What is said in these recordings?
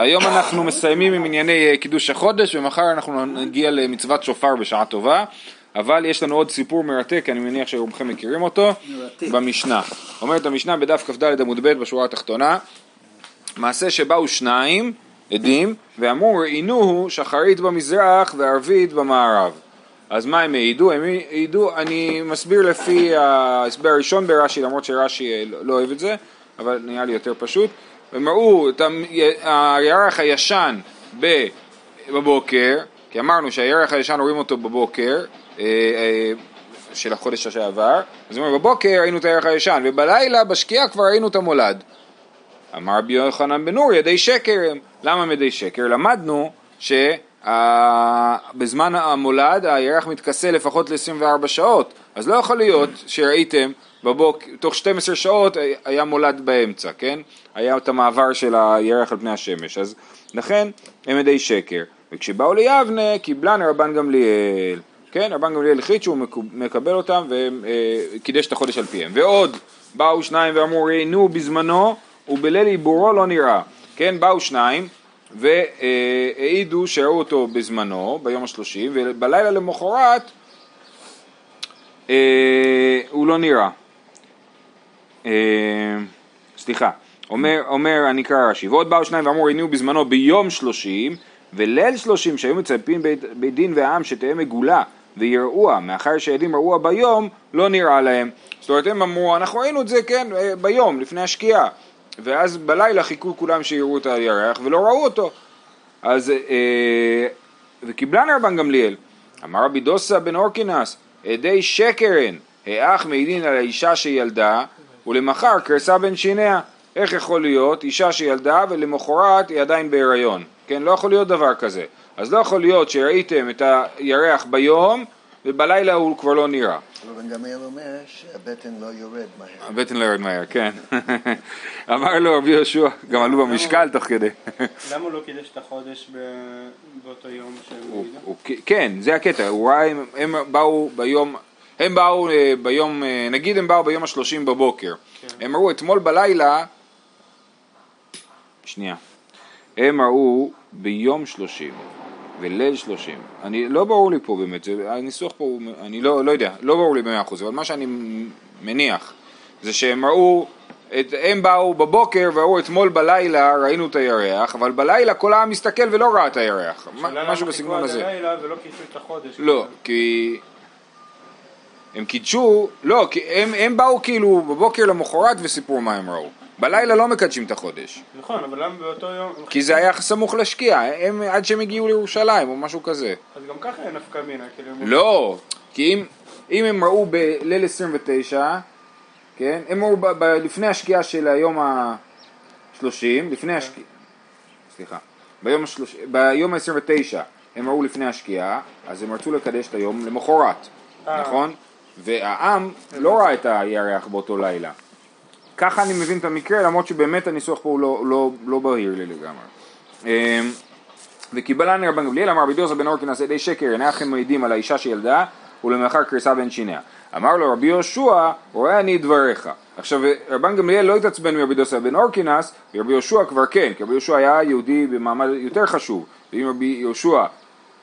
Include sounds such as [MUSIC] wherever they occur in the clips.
היום אנחנו מסיימים עם ענייני אה, קידוש החודש ומחר אנחנו נגיע למצוות שופר בשעה טובה אבל יש לנו עוד סיפור מרתק, אני מניח שרובכם מכירים אותו, מרתק. במשנה. אומרת המשנה בדף כ"ד עמוד ב' בשורה התחתונה מעשה שבאו שניים עדים ואמרו ראינוהו שחרית במזרח וערבית במערב אז מה הם העידו? הם העידו, אני מסביר לפי ההסבר הראשון ברש"י למרות שרש"י אה, לא אוהב את זה אבל נראה לי יותר פשוט הם ראו את הירח הישן בבוקר, כי אמרנו שהירח הישן רואים אותו בבוקר אה, אה, של החודש שעבר, אז אומרים בבוקר ראינו את הירח הישן ובלילה בשקיעה כבר ראינו את המולד. אמר רבי יוחנן בן נור ידי שקר הם. למה ידי שקר? למדנו שבזמן המולד הירח מתכסה לפחות ל-24 שעות, אז לא יכול להיות שראיתם בבוק, תוך 12 שעות היה מולד באמצע, כן? היה את המעבר של הירח על פני השמש, אז לכן הם ידי שקר. וכשבאו ליבנה קיבלן רבן גמליאל, כן? רבן גמליאל החליט שהוא מקבל אותם וקידש את החודש על פיהם. ועוד באו שניים ואמרו ראינו בזמנו ובליל עיבורו לא נראה, כן? באו שניים והעידו שראו אותו בזמנו, ביום השלושים, ובלילה למחרת אה, הוא לא נראה. אה, סליחה, אומר, אומר אקרא רש"י, ועוד באו שניים ואמרו ראינו בזמנו ביום שלושים וליל שלושים שהיו מצפים בית, בית דין והעם שתהיה מגולה ויראוה, מאחר שהעדים ראוה ביום, לא נראה להם. זאת אומרת הם אמרו, אנחנו ראינו את זה כן אה, ביום, לפני השקיעה, ואז בלילה חיכו כולם שיראו את הירח ולא ראו אותו. אז, אה, וקיבלן רבן גמליאל, אמר רבי דוסה בן אורקינס, עדי שקרן, האח מעידין על האישה שילדה, ולמחר קרסה בין שיניה. איך יכול להיות אישה שילדה ולמחרת היא עדיין בהיריון? כן, לא יכול להיות דבר כזה. אז לא יכול להיות שראיתם את הירח ביום ובלילה הוא כבר לא נראה. אבל גם היה אומר שהבטן לא יורד מהר. הבטן לא יורד מהר, כן. [LAUGHS] אמר לו רבי יהושע, גם עלו במשקל תוך כדי. למה הוא לא קידש את החודש באותו יום? כן, זה הקטע, הוא ראה, הם באו ביום, הם באו אה, ביום, אה, נגיד הם באו ביום השלושים בבוקר. כן. הם ראו אתמול בלילה, שנייה, הם ראו ביום שלושים. וליל שלושים. אני, לא ברור לי פה באמת, הניסוח פה, אני לא, לא יודע, לא ברור לי במאה אחוז, אבל מה שאני מניח זה שהם ראו, את, הם באו בבוקר וראו אתמול בלילה, ראינו את הירח, אבל בלילה כל העם מסתכל ולא ראה את הירח, משהו בסגנון הזה. הלילה ולא קידשו את החודש. לא, כי... הם קידשו, לא, כי הם, הם באו כאילו בבוקר למחרת וסיפרו מה הם ראו. בלילה לא מקדשים את החודש. נכון, אבל למה באותו יום... כי זה היה סמוך לשקיעה, הם עד שהם הגיעו לירושלים או משהו כזה. אז גם ככה אין נפקא מינה, כאילו... לא, כי אם, אם הם ראו בליל 29, כן, הם ראו ב, ב, לפני השקיעה של היום ה-30, לפני השקיעה, סליחה, ביום, השלוש, ביום ה-29 הם ראו לפני השקיעה, אז הם רצו לקדש את היום למחרת, אה. נכון? והעם לא ראה את הירח באותו לילה. ככה אני מבין את המקרה, למרות שבאמת הניסוח פה הוא לא, לא, לא בהיר לי לגמרי. אמ, וקיבלני רבן גמליאל אמר רבי דוסה בן אורקינס ידי שקר הנה אכן מעידים על האישה שילדה ולמאחר קריסה בין שיניה. אמר לו רבי יהושע רואה אני את דבריך. עכשיו רבן גמליאל לא התעצבן מרבי דוסה בן אורקינס ורבי יהושע כבר כן כי רבי יהושע היה יהודי במעמד יותר חשוב ואם רבי יהושע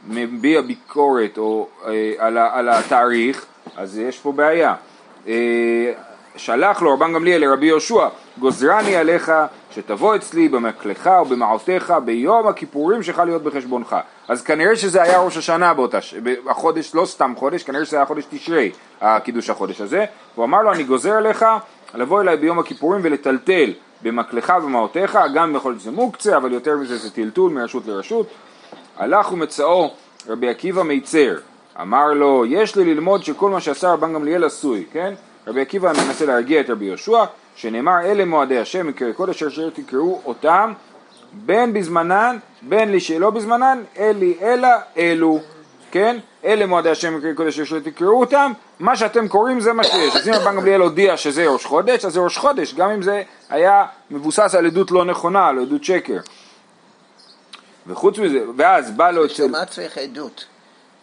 מביע ביקורת או, אה, על, על התאריך אז יש פה בעיה. אה, שלח לו רבן גמליאל לרבי יהושע, גוזרני עליך שתבוא אצלי במקלך ובמעותיך ביום הכיפורים שלך להיות בחשבונך. אז כנראה שזה היה ראש השנה באותה, החודש, לא סתם חודש, כנראה שזה היה חודש תשרי, הקידוש החודש הזה. הוא אמר לו, אני גוזר עליך לבוא אליי ביום הכיפורים ולטלטל במקלך ובמעותיך, גם יכול להיות שזה מוקצה, אבל יותר מזה זה טלטול מרשות לרשות. הלך ומצאו רבי עקיבא מיצר, אמר לו, יש לי ללמוד שכל מה שעשה רבן גמליאל עשוי, כן? רבי עקיבא מנסה להרגיע את רבי יהושע, שנאמר אלה מועדי השם מקרי קודש אשר תקראו אותם בין בזמנן בין לי שלא בזמנן אלי אלא אלו כן? אלה מועדי השם מקרי קודש אשר תקראו אותם מה שאתם קוראים זה מה שיש אז אם רבן גמליאל הודיע שזה ראש חודש אז זה ראש חודש גם אם זה היה מבוסס על עדות לא נכונה על עדות שקר וחוץ מזה ואז בא לו אצל... מה צריך עדות?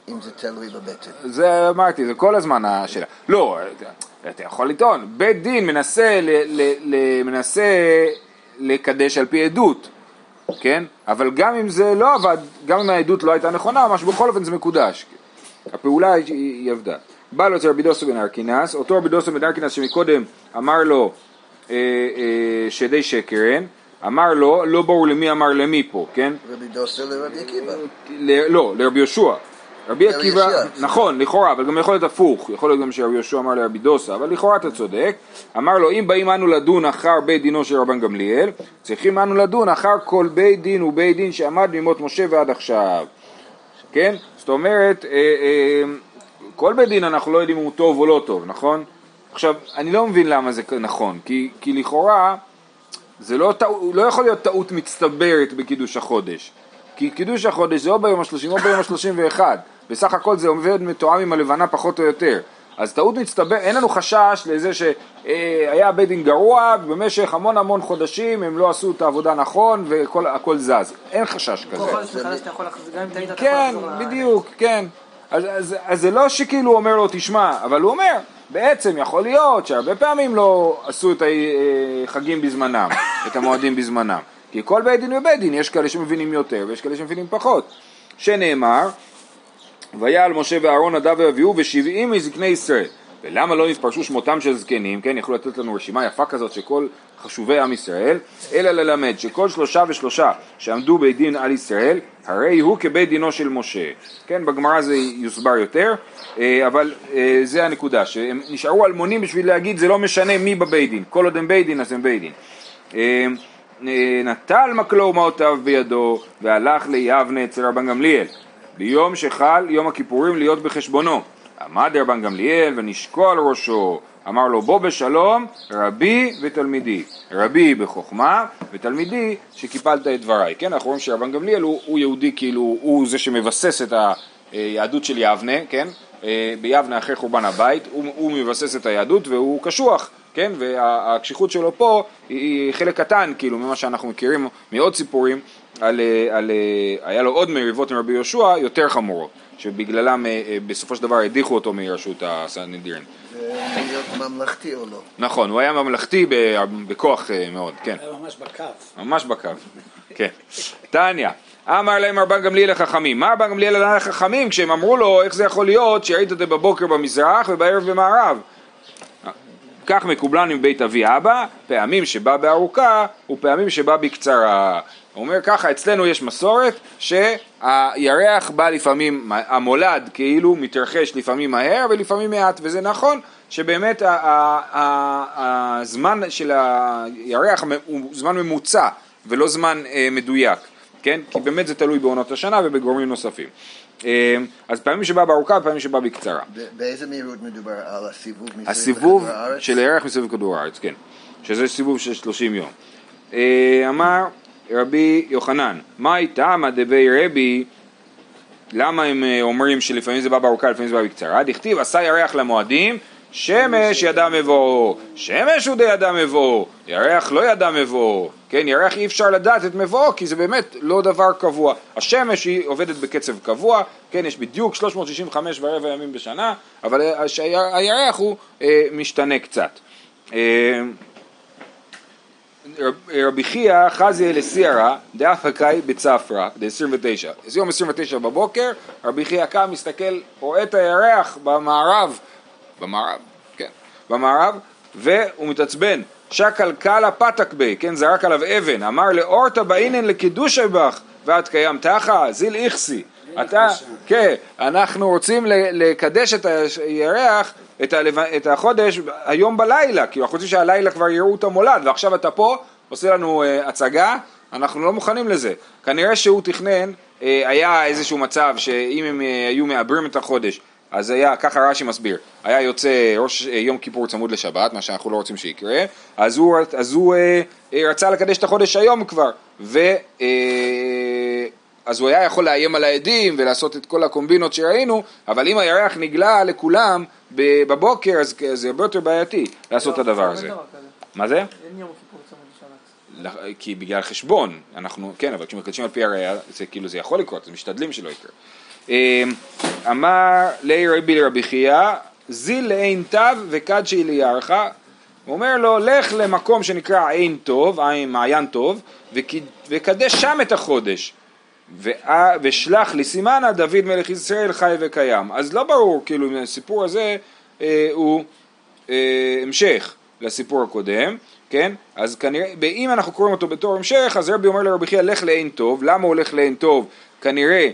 אם זה תלוי בבטן. זה אמרתי, זה כל הזמן השאלה. לא, אתה יכול לטעון, בית דין מנסה, ל, ל, ל, מנסה לקדש על פי עדות, כן? אבל גם אם זה לא עבד, גם אם העדות לא הייתה נכונה, מה שבכל אופן זה מקודש. הפעולה היא, היא עבדה. בא לו אצל רבי דוסו בן ארקינס, אותו רבי דוסו בן ארקינס שמקודם אמר לו אה, אה, שדי שקרן, אמר לו, לא ברור למי אמר למי פה, כן? רבי דוסה לרבי עקיבא. לא, לרבי יהושע. רבי עקיבא. נכון, לכאורה, אבל גם יכול להיות הפוך, יכול להיות גם שרבי יהושע אמר לרבי דוסה, אבל לכאורה אתה צודק. אמר לו, אם באים אנו לדון אחר בית דינו של רבן גמליאל, צריכים אנו לדון אחר כל בית דין ובית דין שעמד ממות משה ועד עכשיו. כן? זאת אומרת, אה, אה, כל בית דין אנחנו לא יודעים אם הוא טוב או לא טוב, נכון? עכשיו, אני לא מבין למה זה נכון, כי, כי לכאורה זה לא, לא יכול להיות טעות מצטברת בקידוש החודש. כי קידוש החודש זה או ביום השלושים או ביום השלושים ואחד. בסך הכל זה עובד מתואם עם הלבנה פחות או יותר. אז טעות מצטברת, אין לנו חשש לזה שהיה בית דין גרוע במשך המון המון חודשים הם לא עשו את העבודה נכון והכל זז. אין חשש כל כזה. חודש מחדש אתה יכול לחזור, גם אם טעית אתה יכול כן, לחזור ל- בדיוק, כן. אז, אז, אז זה לא שכאילו הוא אומר לו תשמע, אבל הוא אומר, בעצם יכול להיות שהרבה פעמים לא עשו את החגים בזמנם, [LAUGHS] את המועדים בזמנם. כי כל בית דין ובית דין, יש כאלה שמבינים יותר ויש כאלה שמבינים פחות. שנאמר, ויעל משה ואהרון נדב ואביהו ושבעים מזקני ישראל. ולמה לא נתפרשו שמותם של זקנים, כן, יכלו לתת לנו רשימה יפה כזאת של כל חשובי עם ישראל, אלא ללמד שכל שלושה ושלושה שעמדו בית דין על ישראל, הרי הוא כבית דינו של משה. כן, בגמרא זה יוסבר יותר, אה, אבל אה, זה הנקודה, שהם נשארו אלמונים בשביל להגיד זה לא משנה מי בבית דין, כל עוד הם בית דין אז הם בית דין. אה, נטל מקלו ומעותיו בידו והלך ליבנה אצל רבן גמליאל ביום שחל יום הכיפורים להיות בחשבונו. עמד רבן גמליאל ונשקו על ראשו. אמר לו בוא בשלום רבי ותלמידי. רבי בחוכמה ותלמידי שקיפלת את דבריי. כן אנחנו רואים שרבן גמליאל הוא, הוא יהודי כאילו הוא זה שמבסס את היהדות של יבנה כן? אה, ביבנה אחרי חורבן הבית הוא, הוא מבסס את היהדות והוא קשוח כן, והקשיחות שלו פה היא חלק קטן, כאילו, ממה שאנחנו מכירים מעוד סיפורים, על, אה, על, אה, היה לו עוד מריבות עם רבי יהושע יותר חמורות, שבגללם אה, בסופו של דבר הדיחו אותו מראשות הסנהדרין. ולהיות ממלכתי או לא. נכון, הוא היה ממלכתי ב- בכוח מאוד, כן. היה ממש בקו. ממש בקו, כן. תניא, אמר להם רבן גמליאל לחכמים, מה רבן גמליאל ענה לחכמים כשהם אמרו לו איך זה יכול להיות שראית את זה בבוקר במזרח ובערב במערב? כך מקובלן עם בית אבי אבא, פעמים שבא בארוכה ופעמים שבא בקצרה. הוא אומר ככה, אצלנו יש מסורת שהירח בא לפעמים, המולד כאילו מתרחש לפעמים מהר ולפעמים מעט, וזה נכון שבאמת הזמן של הירח הוא זמן ממוצע ולא זמן אה, מדויק, כן? כי באמת זה תלוי בעונות השנה ובגורמים נוספים. אה, אז פעמים שבא בארוכה ופעמים שבא בקצרה. באיזה מהירות מדובר על הסיבוב מסביב הסיבוב לכדור הארץ? של הירח מסביב כדור הארץ, כן, שזה סיבוב של 30 יום. אה, אמר רבי יוחנן, מה איתם דבי רבי, למה הם אה, אומרים שלפעמים זה בא בארוכה, לפעמים זה בא בקצרה? דכתיב עשה ירח למועדים, שמש ידע מבואו, שמש הוא דידע מבואו, ירח לא ידע מבואו, כן, ירח אי אפשר לדעת את מבואו כי זה באמת לא דבר קבוע. השמש היא עובדת בקצב קבוע, כן, יש בדיוק 365 ורבע ימים בשנה, אבל הירח הוא אה, משתנה קצת. אה, רב- רבי חייא חזי לסיירה דאף הקאי בצפרא, ב-29. אז יום 29 בבוקר, רבי חייא קם, מסתכל, רואה את הירח במערב, במערב, כן, במערב, והוא מתעצבן. שקל קלה פתק בי, כן, זרק עליו אבן, אמר לאורתא באינן לקידוש בך, ואת קיים תחה, זיל איכסי. אתה, כן, אנחנו רוצים לקדש את הירח, את, הלב... את החודש היום בלילה, כאילו אנחנו רוצים שהלילה כבר יראו את המולד, ועכשיו אתה פה עושה לנו uh, הצגה, אנחנו לא מוכנים לזה. כנראה שהוא תכנן, uh, היה איזשהו מצב שאם הם uh, היו מעברים את החודש, אז היה, ככה רש"י מסביר, היה יוצא ראש אה, יום כיפור צמוד לשבת, מה שאנחנו לא רוצים שיקרה, אז הוא, אז הוא אה, אה, רצה לקדש את החודש היום כבר, ו... אה, אז הוא היה יכול לאיים על העדים ולעשות את כל הקומבינות שראינו, אבל אם הירח נגלה לכולם בבוקר, אז זה הרבה יותר בעייתי לעשות את הדבר הזה. כזה. מה זה? אין יום כיפור צמוד לשבת. כי בגלל חשבון, אנחנו, כן, אבל כשמקדשים על פי הראייה, זה כאילו זה יכול לקרות, אז משתדלים שלא יקרה. אמ, אמר לי רבי לרבי חייא, זיל לעין תו וקדשי לירחה, הוא אומר לו, לך למקום שנקרא עין טוב, עין מעיין טוב, וקדש שם את החודש. ושלח לי סימנה דוד מלך ישראל חי וקיים. אז לא ברור, כאילו, אם הסיפור הזה אה, הוא אה, המשך לסיפור הקודם, כן? אז כנראה, אם אנחנו קוראים אותו בתור המשך, אז רבי אומר לרבי חייא, לך לעין טוב. למה הוא הולך לעין טוב? כנראה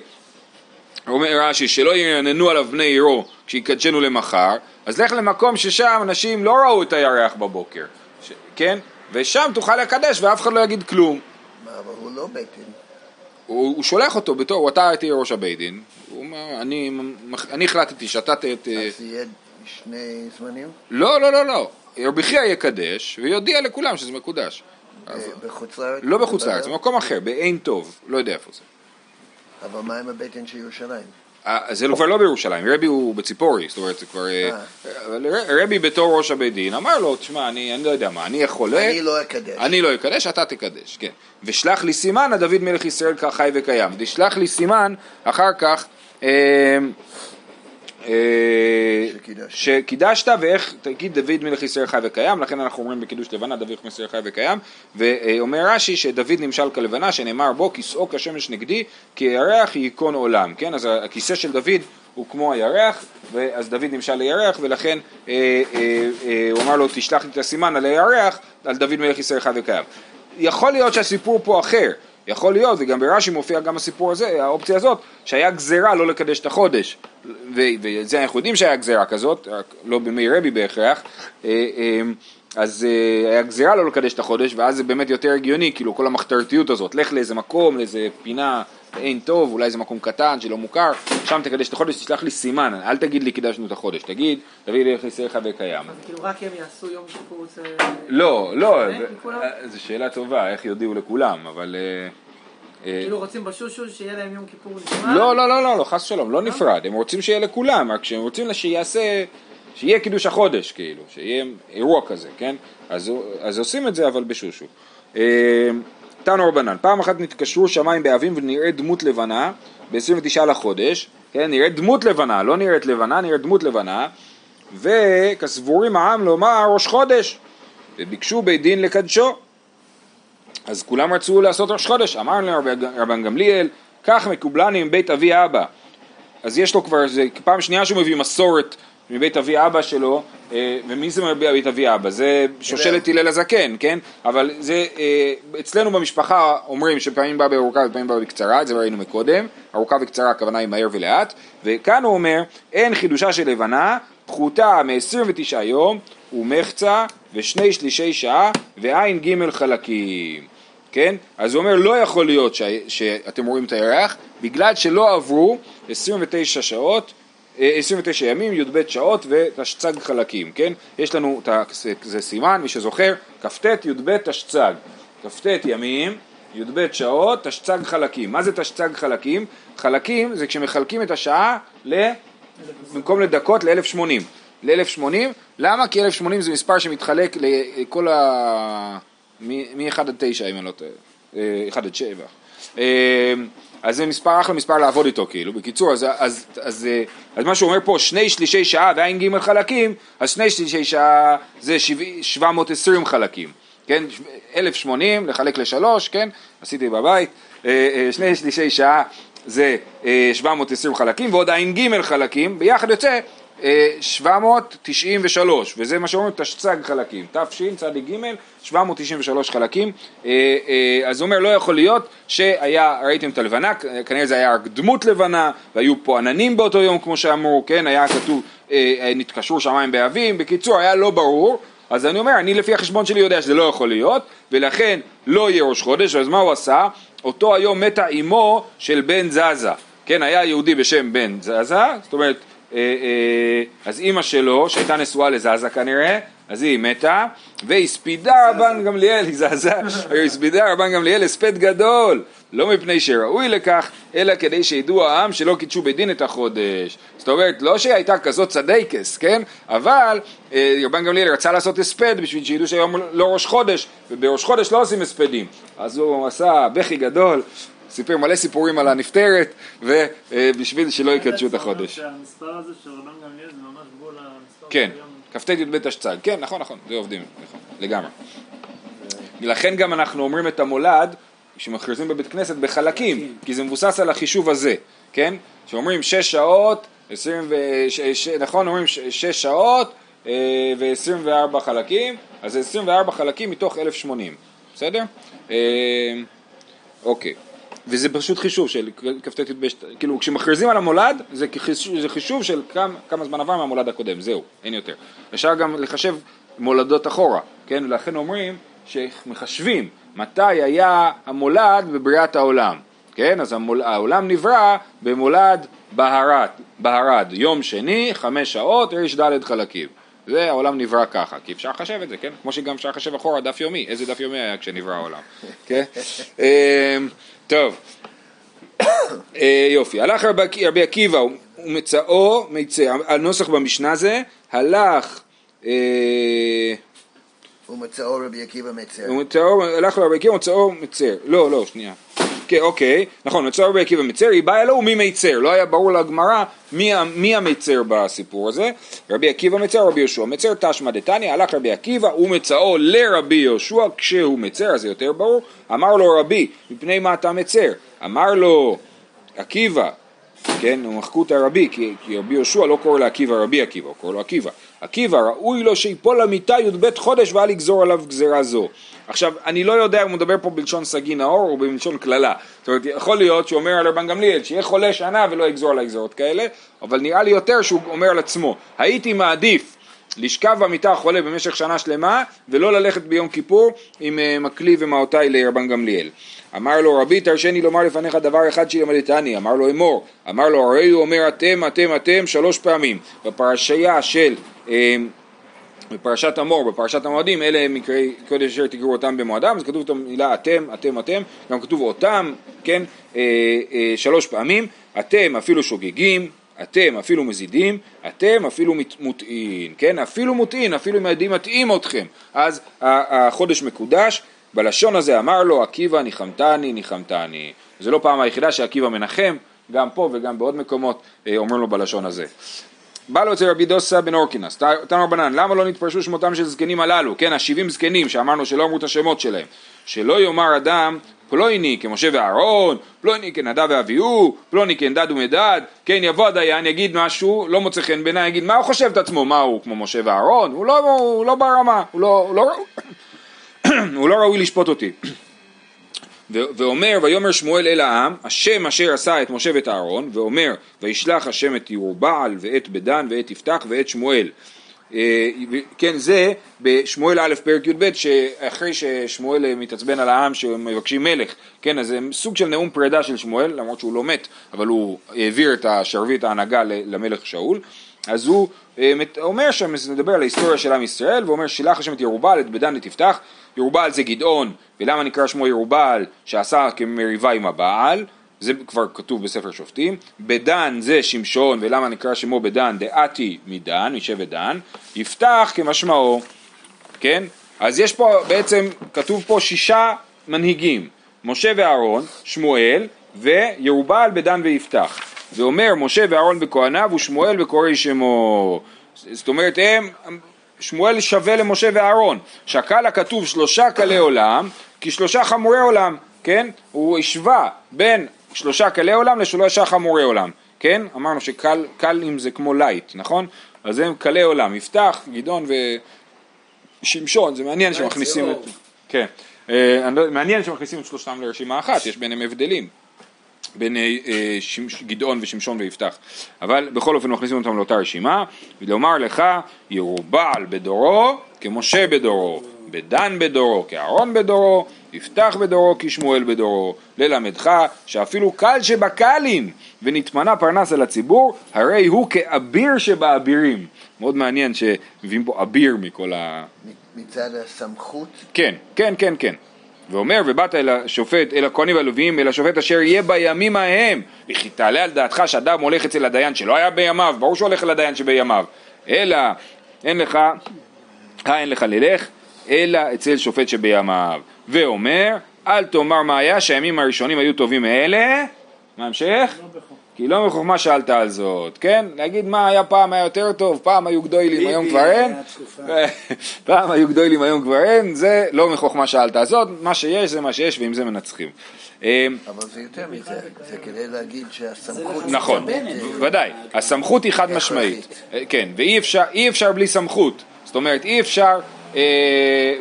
אומר רש"י שלא ירננו עליו בני עירו שיקדשנו למחר, אז לך למקום ששם אנשים לא ראו את הירח בבוקר, ש... כן? ושם תוכל לקדש ואף אחד לא יגיד כלום. מה, אבל הוא לא בית דין. הוא, הוא שולח אותו בתור, אתה תהיה ראש הבית דין, הוא אומר, אני, אני החלטתי שאתה ת... ת- אז יהיה שני זמנים? לא, לא, לא, לא, רבי חייא יקדש ויודיע לכולם שזה מקודש. בחוץ לארץ? לא בחוץ לארץ? במקום אחר, בעין טוב, לא יודע איפה זה. אבל מה עם דין של ירושלים? אה, זה כבר לא בירושלים, רבי הוא בציפורי, זאת אומרת, זה כבר... אה, אבל ר- רבי בתור ראש הבית דין אמר לו, תשמע, אני אני לא יודע מה, אני חולה, אני לא אקדש. אני לא אקדש, אתה תקדש, כן. ושלח לי סימן, הדוד מלך ישראל חי וקיים. תשלח לי סימן, אחר כך, אה, אה, שקידשת. שקידשת ואיך תגיד דוד מלך ישראל חי וקיים, לכן אנחנו אומרים בקידוש לבנה דוד מלך ישראל חי וקיים, ואומר רש"י שדוד נמשל כלבנה שנאמר בו כיסאו כשמש נגדי כי הירח ייכון עולם, כן? אז הכיסא של דוד הוא כמו הירח, אז דוד נמשל לירח ולכן אה, אה, אה, הוא אמר לו תשלח לי את הסימן על הירח, על דוד מלך ישראל חי וקיים. יכול להיות שהסיפור פה אחר, יכול להיות, וגם ברש"י מופיע גם הסיפור הזה, האופציה הזאת, שהיה גזירה לא לקדש את החודש, וזה אנחנו יודעים שהיה גזירה כזאת, לא בימי רבי בהכרח, אה, אה, אז אה, היה גזירה לא לקדש את החודש, ואז זה באמת יותר הגיוני, כאילו כל המחתרתיות הזאת, לך לאיזה מקום, לאיזה פינה, אין טוב, אולי איזה מקום קטן שלא מוכר, שם תקדש את החודש, תשלח לי סימן, אל תגיד לי קידשנו את החודש, תגיד, תביא לי איך חי וקיים. אז כאילו רק הם יעשו יום כיפור זה... לא, לא, זה- לכולם? זו שאלה טובה, איך יודיעו לכולם, אבל... אה, אה, כאילו רוצים בשושו שיהיה להם יום כיפור נפרד? לא, לא, לא, לא, לא, חס ושלום, לא נפרד, הם רוצים שיהיה לכולם, רק שהם רוצים שיעשה, שיהיה קידוש החודש, כאילו, שיהיה אירוע כזה, כן? אז, אז עושים את זה, אבל בשושו. אה, תנו רבנן, פעם אחת נתקשרו שמיים באבים ונראה דמות לבנה ב-29 לחודש, כן, נראית דמות לבנה, לא נראית לבנה, נראית דמות לבנה, וכסבורים העם לומר ראש חודש, וביקשו בית דין לקדשו. אז כולם רצו לעשות ראש חודש, אמר להם רב- רבן גמליאל, כך מקובלני מבית אבי אבא. אז יש לו כבר, זה פעם שנייה שהוא מביא מסורת מבית אבי אבא שלו, אה, ומי זה מבית אבי אבא? זה שושלת הלל הזקן, כן? אבל זה, אה, אצלנו במשפחה אומרים שפעמים בא בארוכה ופעמים בא בקצרה, את זה ראינו מקודם, ארוכה וקצרה הכוונה היא מהר ולאט, וכאן הוא אומר, אין חידושה של לבנה, פחותה מ-29 יום, ומחצה ושני שלישי שעה ועין ג' חלקים. כן? אז הוא אומר לא יכול להיות ש... שאתם רואים את הירח בגלל שלא עברו 29 שעות, 29 ימים, י"ב שעות ותשצ"ג חלקים, כן? יש לנו, זה- סימן, מי שזוכר, כ"ט י"ב תשצ"ג, כ"ט ימים, י"ב שעות, תשצ"ג חלקים. מה זה תשצ"ג חלקים? חלקים זה כשמחלקים את השעה ל... במקום לדקות ל-1080. ל-1080, למה? כי 1080 זה מספר שמתחלק לכל ה... מ-1 עד 9 אם אני לא טועה, אה, 1 עד 7. אז זה מספר אחלה מספר לעבוד איתו כאילו, בקיצור, אז, אז, אז, אה, אז מה שהוא אומר פה, שני שלישי שעה ועין ג' חלקים, אז שני שלישי שעה זה 720 חלקים, כן, 1080 לחלק לשלוש, כן, עשיתי בבית, אה, אה, שני שלישי שעה זה אה, 720 חלקים ועוד עין ג' חלקים, ביחד יוצא 793, וזה מה שאומרים תשצ"ג חלקים, תשצ"ג 793 חלקים, אה, אה, אז הוא אומר לא יכול להיות שהיה, ראיתם את הלבנה, כנראה זה היה רק דמות לבנה, והיו פה עננים באותו יום כמו שאמרו, כן, היה כתוב, אה, אה, נתקשרו שמיים באבים, בקיצור היה לא ברור, אז אני אומר, אני לפי החשבון שלי יודע שזה לא יכול להיות, ולכן לא יהיה ראש חודש, אז מה הוא עשה? אותו היום מתה אמו של בן זזה, כן, היה יהודי בשם בן זזה, זאת אומרת, אה, אה, אז אימא שלו, שהייתה נשואה לזזה כנראה, אז היא מתה, והספידה רבן גמליאל, היא זזה, הספידה רבן גמליאל הספד גדול, לא מפני שראוי לכך, אלא כדי שידעו העם שלא קידשו בדין את החודש. זאת אומרת, לא שהייתה כזאת צדייקס, כן? אבל אה, רבן גמליאל רצה לעשות הספד בשביל שידעו שהיום לא ראש חודש, ובראש חודש לא עושים הספדים. אז הוא עשה בכי גדול, סיפר מלא סיפורים על הנפטרת, ובשביל שלא יקדשו את החודש. שהמספר הזה של רבן גמליאל זה ממש בול למספר כן. כ"ט י"ב תשצ"ג, כן, נכון, נכון, זה עובדים, נכון, לגמרי. לכן גם אנחנו אומרים את המולד, כשמכריזים בבית כנסת, בחלקים, כי זה מבוסס על החישוב הזה, כן? שאומרים שש שעות, עשרים ו... נכון, אומרים שש שעות אה, ו-24 חלקים, אז זה 24 חלקים מתוך 1080, בסדר? אה, אוקיי. וזה פשוט חישוב של כ"ט י"ב, כאילו כשמכריזים על המולד זה, כחישוב, זה חישוב של כמה, כמה זמן עבר מהמולד הקודם, זהו, אין יותר. אפשר גם לחשב מולדות אחורה, כן, ולכן אומרים שמחשבים מתי היה המולד בבריאת העולם, כן, אז המול, העולם נברא במולד בהרד, בהרד, יום שני, חמש שעות, רד' חלקים. זה העולם נברא ככה, כי אפשר לחשב את זה, כן? כמו שגם אפשר לחשב אחורה דף יומי, איזה דף יומי היה כשנברא העולם, כן? [LAUGHS] טוב, אה, יופי, הלך רבי רבי עקיבא ומצאו, מצא, הנוסח במשנה זה, הלך, אה, ומצאו רבי עקיבא מצר. הלך לרבי עקיבא ומצאו מצר, לא, לא, שנייה, אוקיי, נכון, מצאו רבי עקיבא מצר, היא באה אלוהו מי מיצר, לא היה ברור לגמרא מי, מי המיצר בסיפור הזה, רבי עקיבא מצר, רבי יהושע מצר, תשמע דתניא, הלך רבי עקיבא ומצאו לרבי יהושע כשהוא מצר, אז זה יותר ברור, אמר לו רבי, מפני מה אתה מצר? אמר לו עקיבא, כן, מחקו את הרבי, כי, כי רבי יהושע לא קורא לעקיבא רבי עקיבא, הוא קורא לו עקיבא. עקיבא, ראוי לו שיפול למיטה י"ב חודש ואל יגזור עליו גזירה זו. עכשיו, אני לא יודע אם הוא מדבר פה בלשון סגי נאור או בלשון קללה. זאת אומרת, יכול להיות שהוא אומר על רבן גמליאל, שיהיה חולה שנה ולא יגזור עליי גזירות כאלה, אבל נראה לי יותר שהוא אומר על עצמו, הייתי מעדיף לשכב במיטה החולה במשך שנה שלמה ולא ללכת ביום כיפור עם אה, מקלי ומעותיי לרבן גמליאל. אמר לו רבי תרשני לומר לפניך דבר אחד שילמדתני, אמר לו אמור, אמר לו הרי הוא אומר אתם אתם אתם שלוש פעמים. בפרשייה של אה, בפרשת המור, בפרשת המועדים, אלה מקרי קודש אשר תקראו אותם במועדם, אז כתוב את המילה אתם, אתם, אתם, גם כתוב אותם, כן, אה, אה, שלוש פעמים, אתם אפילו שוגגים, אתם אפילו מזידים, אתם אפילו מוטעין, כן, אפילו מוטעין, אפילו אם הילדים מטעים אתכם, אז החודש מקודש, בלשון הזה אמר לו עקיבא ניחמתני ניחמתני, זה לא פעם היחידה שעקיבא מנחם, גם פה וגם בעוד מקומות אה, אומרים לו בלשון הזה. בא לו אצל רבי דוסה בן אורקינס, תנו רבנן, למה לא נתפרשו שמותם של זקנים הללו, כן, השבעים זקנים שאמרנו שלא אמרו את השמות שלהם, שלא יאמר אדם פלויני כמשה ואהרון, פלויני כנדב ואביהו, פלוני כנדד ומדד, כן, יבוא הדיין, יגיד משהו, לא מוצא חן בעיניי, יגיד מה הוא חושב את עצמו, מה הוא כמו משה ואהרון, הוא לא, הוא לא ברמה, הוא לא, הוא לא, הוא לא ראוי לשפוט אותי. ואומר ויאמר שמואל אל העם השם אשר עשה את משה ואת אהרון ואומר וישלח השם את ירובעל ואת בדן ואת יפתח ואת שמואל אה, כן זה בשמואל א' פרק י"ב שאחרי ששמואל אה, מתעצבן על העם שמבקשים מלך. כן אז זה סוג של נאום פרידה של שמואל למרות שהוא לא מת אבל הוא העביר את השרביט ההנהגה למלך שאול אז הוא אה, אומר שם, מדבר על ההיסטוריה של עם ישראל, ואומר שלח השם את ירובעל, את בדן ותפתח, ירובעל זה גדעון, ולמה נקרא שמו ירובעל, שעשה כמריבה עם הבעל, זה כבר כתוב בספר שופטים, בדן זה שמשון, ולמה נקרא שמו בדן, דעתי מדן, משבט דן, יפתח כמשמעו, כן? אז יש פה בעצם, כתוב פה שישה מנהיגים, משה ואהרון, שמואל, וירובעל בדן ויפתח. ואומר משה ואהרון בכהניו ושמואל בקוראי שמו. זאת אומרת הם, שמואל שווה למשה ואהרון. שקל הכתוב שלושה קלי עולם כשלושה חמורי עולם, כן? הוא השווה בין שלושה קלי עולם לשלושה חמורי עולם, כן? אמרנו שקל קל אם זה כמו light, נכון? אז הם קלי עולם, יפתח, גדעון ושמשון, זה מעניין שמכניסים את... כן. אה, לא- מעניין שמכניסים את שלושתם לרשימה אחת, יש ביניהם הבדלים. בין אה, שמש- גדעון ושמשון ויפתח. אבל בכל אופן מכניסים אותם לאותה רשימה, ולומר לך ירובעל בדורו כמשה בדורו, בדן בדורו כאהרון בדורו, יפתח בדורו כשמואל בדורו, ללמדך שאפילו קל שבקלים ונתמנה פרנס על הציבור, הרי הוא כאביר שבאבירים. מאוד מעניין שמביאים פה אביר מכל ה... מצד הסמכות, כן, כן, כן, כן. ואומר, ובאת אל השופט, אל הכהנים והלוויים, אל השופט אשר יהיה בימים ההם, וכי תעלה על דעתך שאדם הולך אצל הדיין שלא היה בימיו, ברור שהוא הולך אל הדיין שבימיו, אלא אין לך, אה אין לך ללך, אלא אצל שופט שבימיו. ואומר, אל תאמר מה היה שהימים הראשונים היו טובים מאלה, מה ההמשך? כי לא מחוכמה שאלת על זאת, כן? להגיד מה היה פעם היה יותר טוב, פעם היו גדולים, היום כבר אין, [LAUGHS] פעם היו גדולים, היום כבר אין, זה לא מחוכמה שאלת על זאת, מה שיש זה מה שיש ועם זה מנצחים. אה, אבל זה יותר מזה, זה כדי להגיד שהסמכות... נכון, ודאי, הסמכות היא חד משמעית, כן, ואי אפשר, בלי סמכות, זאת אומרת אי אפשר,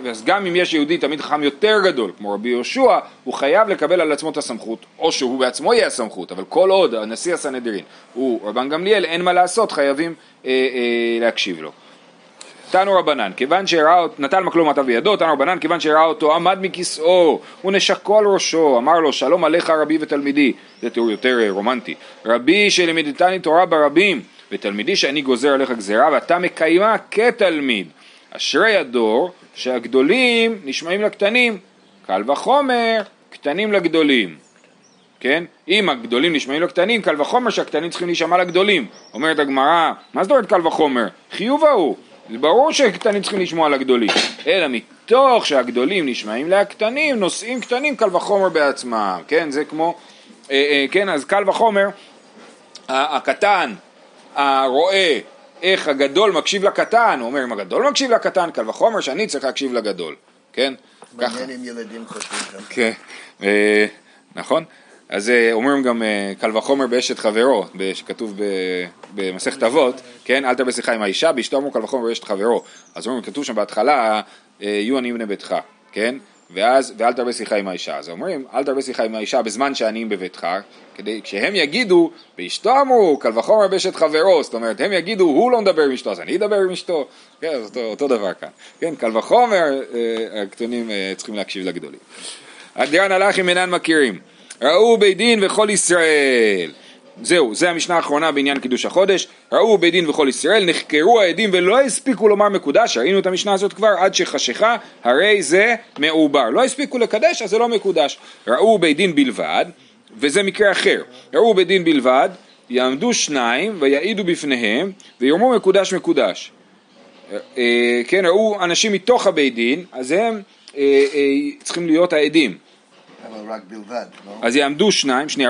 אז גם אם יש יהודי תמיד חכם יותר גדול, כמו רבי יהושע, הוא חייב לקבל על עצמו את הסמכות, או שהוא בעצמו יהיה הסמכות, אבל כל עוד הנשיא הסנהדרין הוא רבן גמליאל, אין מה לעשות, חייבים אה, אה, להקשיב לו. תנו רבנן, כיוון שראה, נטל מקלו מטה בידו, תנו רבנן, כיוון שראה אותו, עמד מכיסאו, ונשקו על ראשו, אמר לו, שלום עליך רבי ותלמידי, זה תיאור יותר אה, רומנטי, רבי שלימדתני תורה ברבים, ותלמידי שאני גוזר עליך גזירה, ואתה מקיימה כתלמיד. אשרי הדור שהגדולים נשמעים לקטנים, קל וחומר, קטנים לגדולים. כן? אם הגדולים נשמעים לקטנים, קל וחומר שהקטנים צריכים להישמע לגדולים. אומרת הגמרא, מה זאת אומרת קל וחומר? חיוב ההוא. זה ברור שקטנים צריכים לשמוע לגדולים, אלא מתוך שהגדולים נשמעים לקטנים, נושאים קטנים קל וחומר בעצמם, כן? זה כמו, אה, אה, כן, אז קל וחומר, הקטן, הרואה איך הגדול מקשיב לקטן, הוא אומר אם הגדול מקשיב לקטן, קל וחומר שאני צריך להקשיב לגדול, כן? מעניין אם ילדים חושבים ככה. כן, אה, נכון. אז אה, אומרים גם אה, קל וחומר באשת חברו, שכתוב במסכת אבות, כן, אל תרבה שיחה עם האישה, באשתו אמרו קל וחומר באשת חברו. אז אומרים, כתוב שם בהתחלה, יהיו עניים בני ביתך, כן? ואז, ואל תרבה שיחה עם האישה. אז אומרים, אל תרבה שיחה עם האישה בזמן שעניים בביתך, כדי, כשהם יגידו, באשתו אמרו, קל וחומר באשת חברו, זאת אומרת, הם יגידו, הוא לא מדבר עם אשתו, אז אני אדבר עם אשתו, כן, אותו, אותו דבר כאן. כן, קל וחומר, אה, הקטנים אה, צריכים להקשיב לגדולים. הדרן הלכים אינן מכירים. ראו בית דין וכל ישראל. זהו, זה המשנה האחרונה בעניין קידוש החודש. ראו בית דין וכל ישראל, נחקרו העדים ולא הספיקו לומר מקודש, ראינו את המשנה הזאת כבר, עד שחשיכה, הרי זה מעובר. לא הספיקו לקדש, אז זה לא מקודש. ראו בית דין בלבד, וזה מקרה אחר. ראו בית דין בלבד, יעמדו שניים ויעידו בפניהם, ויאמרו מקודש מקודש. אה, כן, ראו אנשים מתוך הבית דין, אז הם אה, אה, צריכים להיות העדים. אבל רק בלבד, לא? אז יעמדו שניים, שנייה,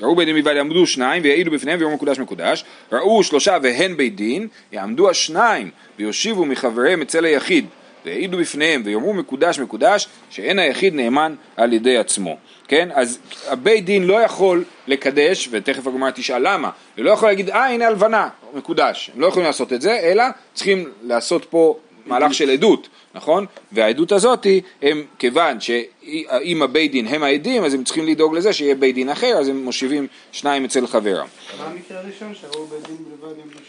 ראו, בית דין בלבד, יעמדו שניים ויעידו בפניהם ויאמרו מקודש מקודש, ראו שלושה והן בית דין, יעמדו השניים ויושיבו מחבריהם אצל היחיד, ויעידו בפניהם ויאמרו מקודש מקודש, שאין היחיד נאמן על ידי עצמו. כן, אז הבית דין לא יכול לקדש, ותכף הגמרא תשאל למה, הוא לא יכול להגיד, אה הנה הלבנה, מקודש, הם לא יכולים לעשות את זה, אלא צריכים לעשות פה מהלך של עדות, נכון? והעדות הזאת הם כיוון שאם הבית דין הם העדים אז הם צריכים לדאוג לזה שיהיה בית דין אחר אז הם מושיבים שניים אצל חברם. מה המקרה הראשון שראו בית דין?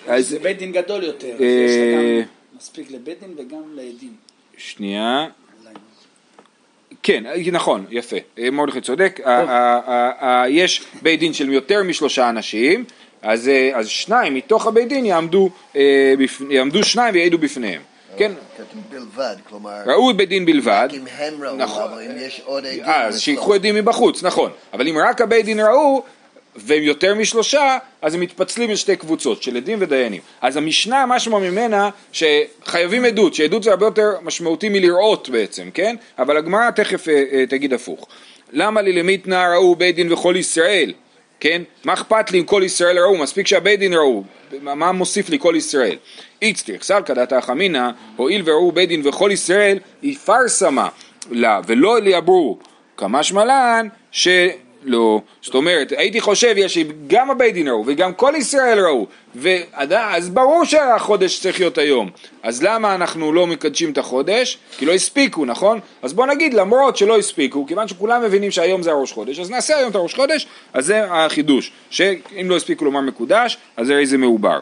אז זה בית דין גדול יותר, אז אה, מספיק לבית דין וגם לעדים. שנייה, אולי. כן, נכון, יפה, אה, מרדכי צודק, יש בית דין של יותר משלושה אנשים אז, אה, אז שניים מתוך הבית דין יעמדו שניים ויעידו בפניהם, כן, בלבד, כלומר, ראו בית דין בלבד, רק אם הם ראו, נכון. אבל אם יש עוד עדים... אה, אז שיקחו לא. עדים מבחוץ, נכון. אבל אם רק הבית דין ראו, והם יותר משלושה, אז הם מתפצלים לשתי קבוצות, של עדים ודיינים. אז המשנה, משמע ממנה, שחייבים עדות, שעדות זה הרבה יותר משמעותי מלראות בעצם, כן? אבל הגמרא תכף אה, אה, תגיד הפוך. למה לי למיתנא ראו בית דין וכל ישראל? כן? מה אכפת לי אם כל ישראל ראו? מספיק שהבית דין ראו. מה מוסיף לי כל ישראל? איצטריך סלקא דתא חמינא, הואיל וראו בית דין וכל ישראל, יפרסמה לה, ולא ליאברו. כמשמע לן שלא. זאת אומרת, הייתי חושב יש גם הבית דין ראו וגם כל ישראל ראו, ועד- אז ברור שהחודש צריך להיות היום. אז למה אנחנו לא מקדשים את החודש? כי לא הספיקו, נכון? אז בוא נגיד למרות שלא הספיקו, כיוון שכולם מבינים שהיום זה הראש חודש, אז נעשה היום את הראש חודש, אז זה החידוש, שאם לא הספיקו לומר מקודש, אז הרי זה מעובר.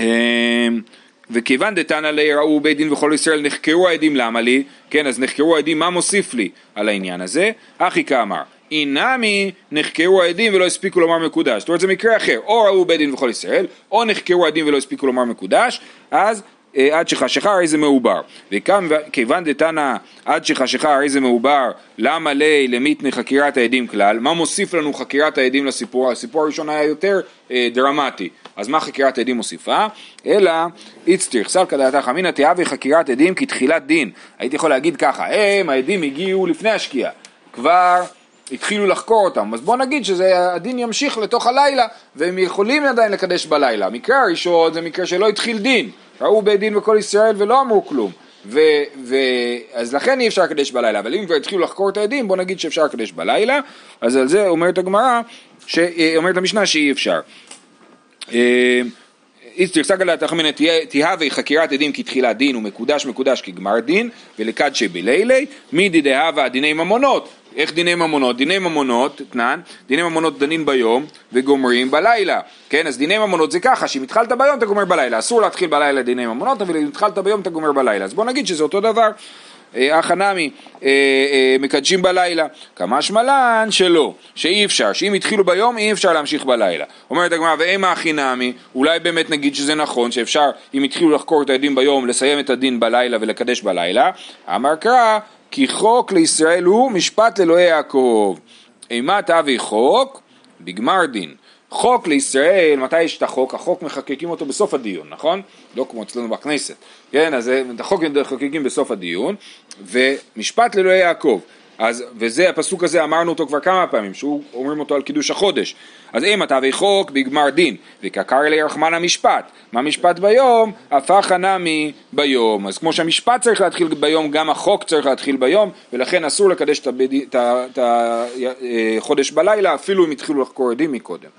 אמ, וכיוון דתנא ליה ראו בית דין וכל ישראל נחקרו העדים למה לי, כן אז נחקרו העדים מה מוסיף לי על העניין הזה, אחי כאמר אינמי נחקרו העדים ולא הספיקו לומר מקודש, זאת אומרת זה מקרה אחר, או ראו בית דין וכל ישראל, או נחקרו העדים ולא הספיקו לומר מקודש, אז אה, עד שחשיכה הרי זה מעובר, וכיוון דתנא עד שחשיכה הרי זה מעובר, למה לי למיתני חקירת העדים כלל, מה מוסיף לנו חקירת העדים לסיפור, הסיפור הראשון היה יותר אה, דרמטי, אז מה חקירת עדים מוסיפה? אלא איצטריך סלקא דעתך אמינא תהווה חקירת עדים כתחילת דין. הייתי יכול להגיד ככה, הם העדים הגיעו לפני השקיעה, כבר התחילו לחקור אותם, אז בוא נגיד שהדין ימשיך לתוך הלילה, והם יכולים עדיין לקדש בלילה. המקרה הראשון זה מקרה שלא התחיל דין, ראו בית דין בכל ישראל ולא אמרו כלום. ו, ו, אז לכן אי אפשר לקדש בלילה, אבל אם כבר התחילו לחקור את העדים, בוא נגיד שאפשר לקדש בלילה, אז על זה אומרת הגמרא, ש- אה, אומרת המשנה שאי אפשר. אה, איסטר סגלה תחמינא תהווה חקירת עדים כתחילת דין ומקודש מקודש כגמר דין ולקדשי בלילי מידי דהווה דיני ממונות איך דיני ממונות? דיני ממונות, תנן, דיני ממונות דנים ביום וגומרים בלילה. כן, אז דיני ממונות זה ככה שאם התחלת ביום אתה גומר בלילה. אסור להתחיל בלילה דיני ממונות אבל אם התחלת ביום אתה גומר בלילה. אז בוא נגיד שזה אותו דבר. הכא נמי אה, אה, מקדשים בלילה, כמה שמלן שלא, שאי אפשר, שאם התחילו ביום אי אפשר להמשיך בלילה. אומרת הגמרא ואימה הכי נמי, אולי באמת נגיד שזה נכון, שאפשר אם התחילו לחקור את העדים ביום לסיים את הדין בלילה ולקדש בלילה, אמר קרא כי חוק לישראל הוא משפט לאלוהי יעקב. אימת אבי חוק בגמר דין. חוק לישראל, מתי יש את החוק? החוק מחקקים אותו בסוף הדיון, נכון? לא כמו אצלנו בכנסת, כן? אז את החוק מחקקים בסוף הדיון, ומשפט לאלוהי יעקב. אז, וזה, הפסוק הזה אמרנו אותו כבר כמה פעמים, שהוא אומרים אותו על קידוש החודש. אז אם אתה חוק בגמר דין, וקקר אלי רחמן המשפט, מה משפט ביום? הפך הנמי ביום. אז כמו שהמשפט צריך להתחיל ביום, גם החוק צריך להתחיל ביום, ולכן אסור לקדש את החודש בלילה, אפילו אם התחילו לחקור עדים מקודם.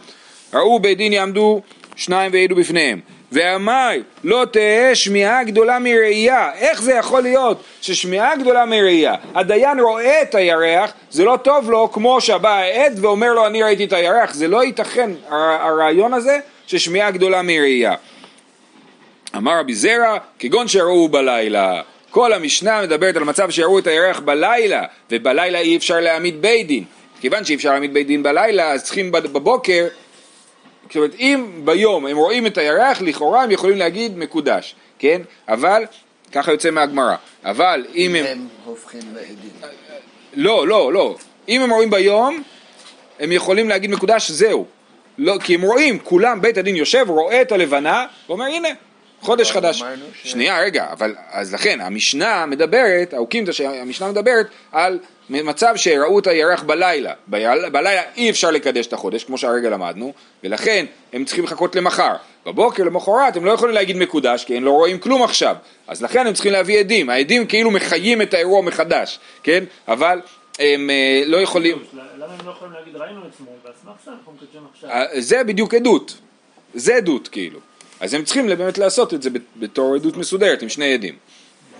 ראו בית דין יעמדו שניים ויעידו בפניהם. ועמי לא תהא שמיעה גדולה מראייה. איך זה יכול להיות ששמיעה גדולה מראייה? הדיין רואה את הירח, זה לא טוב לו כמו שבא העד ואומר לו אני ראיתי את הירח. זה לא ייתכן הרעיון הזה ששמיעה גדולה מראייה. אמר רבי זרע, כגון שראו בלילה. כל המשנה מדברת על מצב שיראו את הירח בלילה, ובלילה אי אפשר להעמיד בית דין. כיוון שאי אפשר להעמיד בית דין בלילה, אז צריכים בבוקר זאת אומרת, אם ביום הם רואים את הירח, לכאורה הם יכולים להגיד מקודש, כן? אבל, ככה יוצא מהגמרא. אבל אם הם... הם הופכים לעדים. לא, לא, לא. אם הם רואים ביום, הם יכולים להגיד מקודש, זהו. לא, כי הם רואים, כולם, בית הדין יושב, רואה את הלבנה, ואומר הנה, חודש חדש. אמרנו ש- שנייה, רגע, אבל, אז לכן, המשנה מדברת, האוקימתא שהמשנה מדברת על מצב שראו את הירח בלילה. בלילה אי אפשר לקדש את החודש, כמו שהרגע למדנו, ולכן הם צריכים לחכות למחר. בבוקר, למחרת, הם לא יכולים להגיד מקודש, כי הם לא רואים כלום עכשיו. אז לכן הם צריכים להביא עדים. העדים כאילו מחיים את האירוע מחדש, כן? אבל הם אה, לא יכולים... למה הם לא יכולים להגיד ראינו אתמול, ועל סמך זה אנחנו מקדשים עכשיו? אה, זה בדיוק עדות, זה עדות כאילו. אז הם צריכים באמת לעשות את זה בתור עדות מסודרת עם שני עדים.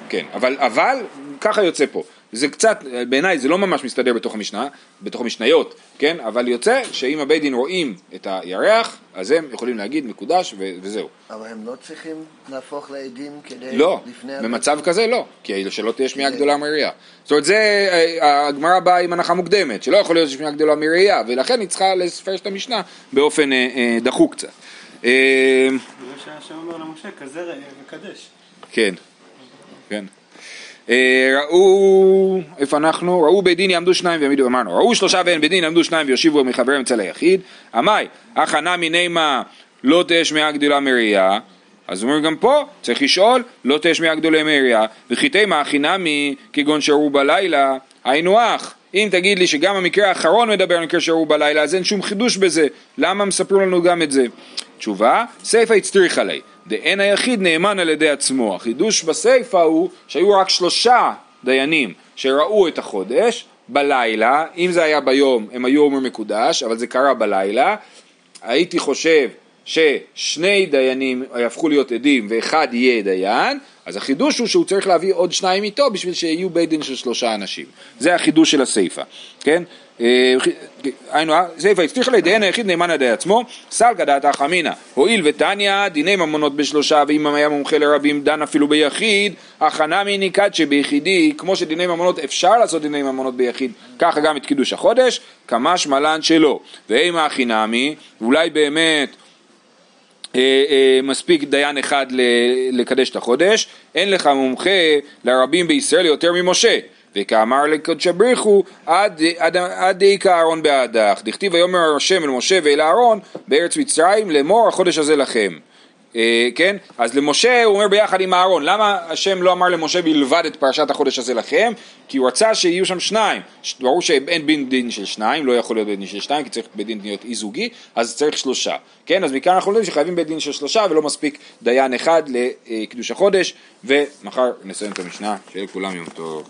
כן, אבל, אבל ככה יוצא פה. זה קצת, בעיניי זה לא ממש מסתדר בתוך המשנה, בתוך המשניות, כן? אבל יוצא שאם הבית דין רואים את הירח, אז הם יכולים להגיד מקודש ו- וזהו. אבל הם לא צריכים להפוך לעדים כדי... לא, במצב כזה לא, כי שלא תהיה שמיעה גדולה מראייה. זאת אומרת, זה, אה, הגמרא באה עם הנחה מוקדמת, שלא יכול להיות שמיעה גדולה מראייה, ולכן היא צריכה לפרש את המשנה באופן אה, אה, דחוק קצת. זה שהשם אומר למשה, כזה ראה וקדש. כן, כן. אה, ראו, איפה אנחנו? ראו בית דין יעמדו שניים ויעמידו, אמרנו, ראו שלושה ואין בית דין יעמדו שניים ויושיבו מחבריהם אצל היחיד, עמי, הכנה מינימה לא תהיה שמיעה גדולה מראייה, אז אומרים גם פה, צריך לשאול, לא תהיה שמיעה גדולה מראייה, וכי תימה הכי נמי כגון שראו בלילה, היינו אח. אם תגיד לי שגם המקרה האחרון מדבר על מקרה שראו בלילה, אז אין שום חידוש בזה, למה מספרים לנו גם את זה? תשובה, סיפא הצטריך עלי, דאין היחיד נאמן על ידי עצמו. החידוש בסיפא הוא שהיו רק שלושה דיינים שראו את החודש בלילה, אם זה היה ביום הם היו אומרים מקודש, אבל זה קרה בלילה, הייתי חושב ששני דיינים יהפכו להיות עדים ואחד יהיה דיין, אז החידוש הוא שהוא צריך להביא עוד שניים איתו בשביל שיהיו בית דין של שלושה אנשים. זה החידוש של הסיפא, כן? אה, היינו, סיפא הבטיח לידיין היחיד נאמן על ידי עצמו, סלקא דעתך אמינא, הואיל ותניא דיני ממונות בשלושה, ואם היה מומחה לרבים דן אפילו ביחיד, הכנה מניקד שביחידי, כמו שדיני ממונות אפשר לעשות דיני ממונות ביחיד, ככה גם את קידוש החודש, כמש מלן שלא. ואימה הכי נמי, אולי באמת מספיק דיין אחד לקדש את החודש, אין לך מומחה לרבים בישראל יותר ממשה. וכאמר לקודשא בריחו עד, עד, עד דאיכא אהרון בעדך. דכתיב ויאמר השם אל משה ואל אהרון בארץ מצרים לאמור החודש הזה לכם. אה, כן? אז למשה הוא אומר ביחד עם אהרון, למה השם לא אמר למשה בלבד את פרשת החודש הזה לכם? כי הוא רצה שיהיו שם שניים, ברור שאין בית דין של שניים, לא יכול להיות בית דין של שניים, כי צריך בית דין להיות אי זוגי, אז צריך שלושה, כן? אז מכאן אנחנו יודעים שחייבים בית דין של שלושה ולא מספיק דיין אחד לקידוש החודש, ומחר נסיים את המשנה, שיהיה לכולם יום טוב.